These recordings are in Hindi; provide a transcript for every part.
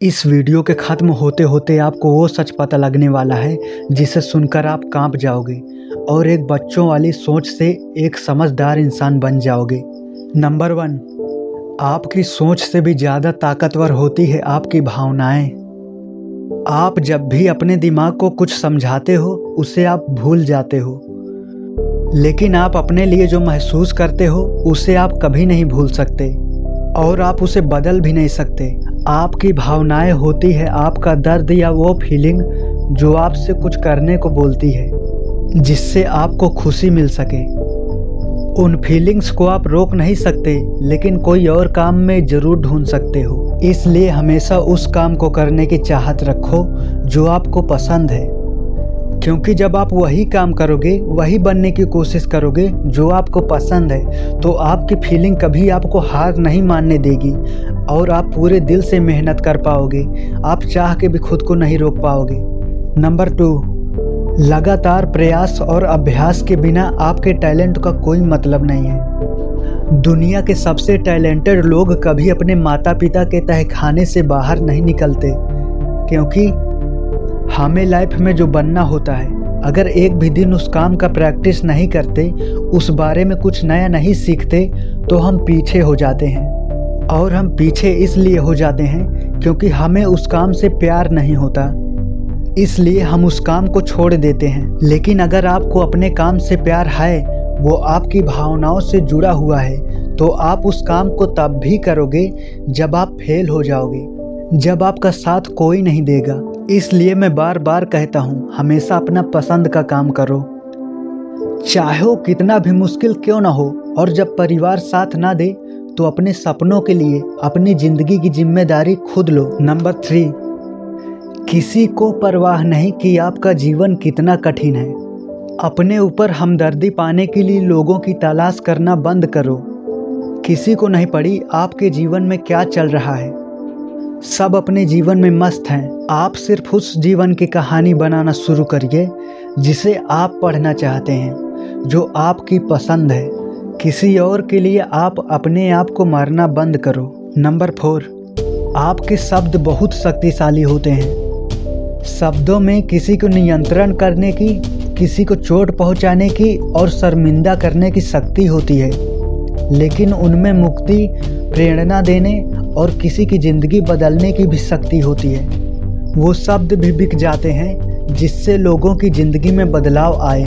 इस वीडियो के ख़त्म होते होते आपको वो सच पता लगने वाला है, जिसे सुनकर आप काँप जाओगे और एक बच्चों वाली सोच से एक समझदार इंसान बन जाओगे। नंबर वन, आपकी सोच से भी ज़्यादा ताकतवर होती है आपकी भावनाएँ। आप जब भी अपने दिमाग को कुछ समझाते हो, उसे आप भूल जाते हो। लेकिन आप अपने लिए जो महसूस करते हो, उसे आप कभी नहीं भूल सकते और आप उसे बदल भी नहीं सकते। आपकी भावनाएँ होती है, आपका दर्द या वो फीलिंग जो आपसे कुछ करने को बोलती है, जिससे आपको खुशी मिल सके। उन फीलिंग्स को आप रोक नहीं सकते, लेकिन कोई और काम में ज़रूर ढूंढ सकते हो। इसलिए हमेशा उस काम को करने की चाहत रखो जो आपको पसंद है। क्योंकि जब आप वही काम करोगे, वही बनने की कोशिश करोगे जो आपको पसंद है तो आपकी फीलिंग कभी आपको हार नहीं मानने देगी। और आप पूरे दिल से मेहनत कर पाओगे। आप चाह के भी खुद को नहीं रोक पाओगे। नंबर टू लगातार प्रयास और अभ्यास के बिना आपके टैलेंट का कोई मतलब नहीं है। दुनिया के सबसे टैलेंटेड लोग कभी अपने माता पिता के तहखाने से बाहर नहीं निकलते, क्योंकि हमें लाइफ में जो बनना होता है, अगर एक भी दिन उस काम का प्रैक्टिस नहीं करते, उस बारे में कुछ नया नहीं सीखते तो हम पीछे हो जाते हैं। और हम पीछे इसलिए हो जाते हैं क्योंकि हमें उस काम से प्यार नहीं होता। इसलिए हम उस काम को छोड़ देते हैं। लेकिन अगर आपको अपने काम से प्यार है, वो आपकी भावनाओं से जुड़ा हुआ है तो आप उस काम को तब भी करोगे जब आप फेल हो जाओगे, जब आपका साथ कोई नहीं देगा। इसलिए मैं बार बार कहता हूँ, हमेशा अपना पसंद का काम करो। चाहे कितना भी मुश्किल क्यों ना हो, और जब परिवार साथ ना दे तो अपने सपनों के लिए अपनी ज़िंदगी की ज़िम्मेदारी खुद लो। नंबर थ्री किसी को परवाह नहीं कि आपका जीवन कितना कठिन है। अपने ऊपर हमदर्दी पाने के लिए लोगों की तलाश करना बंद करो। किसी को नहीं पड़ी आपके जीवन में क्या चल रहा है। सब अपने जीवन में मस्त हैं। आप सिर्फ़ उस जीवन की कहानी बनाना शुरू करिए, जिसे आप पढ़ना चाहते हैं, जो आपकी पसंद है। किसी और के लिए आप अपने आप को मारना बंद करो। नंबर फोर आपके शब्द बहुत शक्तिशाली होते हैं। शब्दों में किसी को नियंत्रण करने की, किसी को चोट पहुँचाने की और शर्मिंदा करने की शक्ति होती है। लेकिन उनमें मुक्ति, प्रेरणा देने और किसी की ज़िंदगी बदलने की भी शक्ति होती है। वो शब्द भी बिक जाते हैं, जिससे लोगों की ज़िंदगी में बदलाव आए।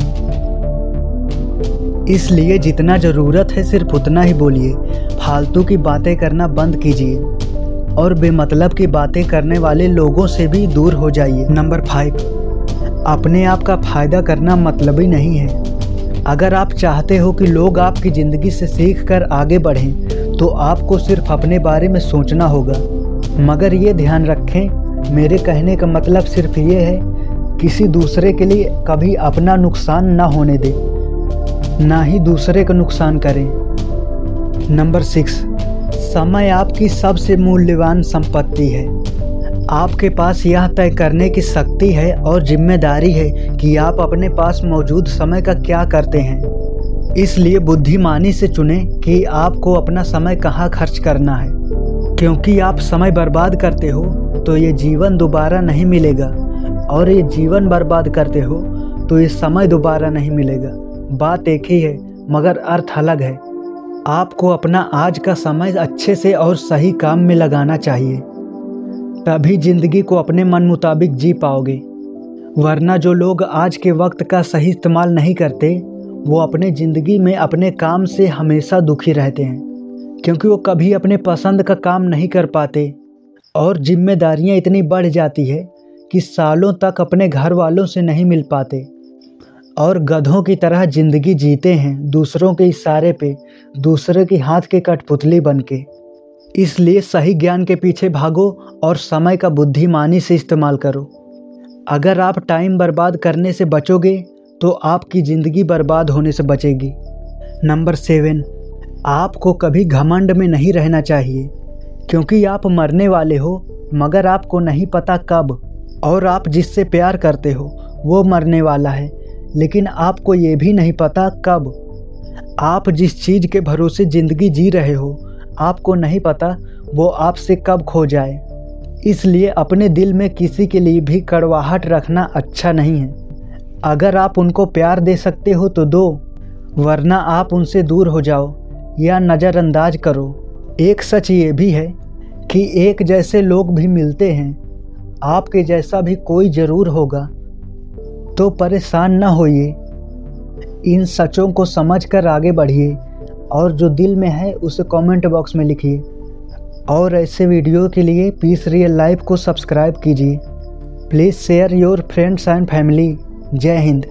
इसलिए जितना ज़रूरत है सिर्फ़ उतना ही बोलिए। फालतू की बातें करना बंद कीजिए। और बेमतलब की बातें करने वाले लोगों से भी दूर हो जाइए। नंबर फाइव, अपने आप का फ़ायदा करना मतलबी नहीं है। अगर आप चाहते हो कि लोग आपकी ज़िंदगी से सीख कर आगे बढ़ें तो आपको सिर्फ़ अपने बारे में सोचना होगा। मगर ये ध्यान रखें, मेरे कहने का मतलब सिर्फ़ ये है, किसी दूसरे के लिए कभी अपना नुकसान ना होने दें। ना ही दूसरे का नुकसान करें। नंबर सिक्स समय आपकी सबसे मूल्यवान संपत्ति है। आपके पास यह तय करने की शक्ति है और ज़िम्मेदारी है कि आप अपने पास मौजूद समय का क्या करते हैं। इसलिए बुद्धिमानी से चुनें कि आपको अपना समय कहाँ खर्च करना है। क्योंकि आप समय बर्बाद करते हो तो ये जीवन दोबारा नहीं मिलेगा। और ये जीवन बर्बाद करते हो तो ये समय दोबारा नहीं मिलेगा। बात एक ही है, मगर अर्थ अलग है। आपको अपना आज का समय अच्छे से और सही काम में लगाना चाहिए। तभी ज़िंदगी को अपने मन मुताबिक जी पाओगे। वरना जो लोग आज के वक्त का सही इस्तेमाल नहीं करते, वो अपने ज़िंदगी में अपने काम से हमेशा दुखी रहते हैं, क्योंकि वो कभी अपने पसंद का काम नहीं कर पाते। और जिम्मेदारियाँ इतनी बढ़ जाती है कि सालों तक अपने घर वालों से नहीं मिल पाते। और गधों की तरह ज़िंदगी जीते हैं, दूसरों के इशारे पे, दूसरे के हाथ के कठपुतली बन के इसलिए सही ज्ञान के पीछे भागो और समय का बुद्धिमानी से इस्तेमाल करो। अगर आप टाइम बर्बाद करने से बचोगे तो आपकी ज़िंदगी बर्बाद होने से बचेगी। नंबर सेवन, आपको कभी घमंड में नहीं रहना चाहिए। क्योंकि आप मरने वाले हो, मगर आपको नहीं पता कब, और आप जिससे प्यार करते हो, वो मरने वाला है। लेकिन आपको ये भी नहीं पता कब। आप जिस चीज़ के भरोसे ज़िंदगी जी रहे हो, आपको नहीं पता वो आपसे कब खो जाए। इसलिए अपने दिल में किसी के लिए भी कड़वाहट रखना अच्छा नहीं है। अगर आप उनको प्यार दे सकते हो तो दो, वरना आप उनसे दूर हो जाओ या नज़रअंदाज करो। एक सच ये भी है कि एक जैसे लोग भी मिलते हैं, आपके जैसा भी कोई ज़रूर होगा। तो परेशान न होइए। इन सचों को समझकर आगे बढ़िए और जो दिल में है उसे कमेंट बॉक्स में लिखिए। और ऐसे वीडियो के लिए पीस रियल लाइफ को सब्सक्राइब कीजिए। Please share your friends and family जय हिंद।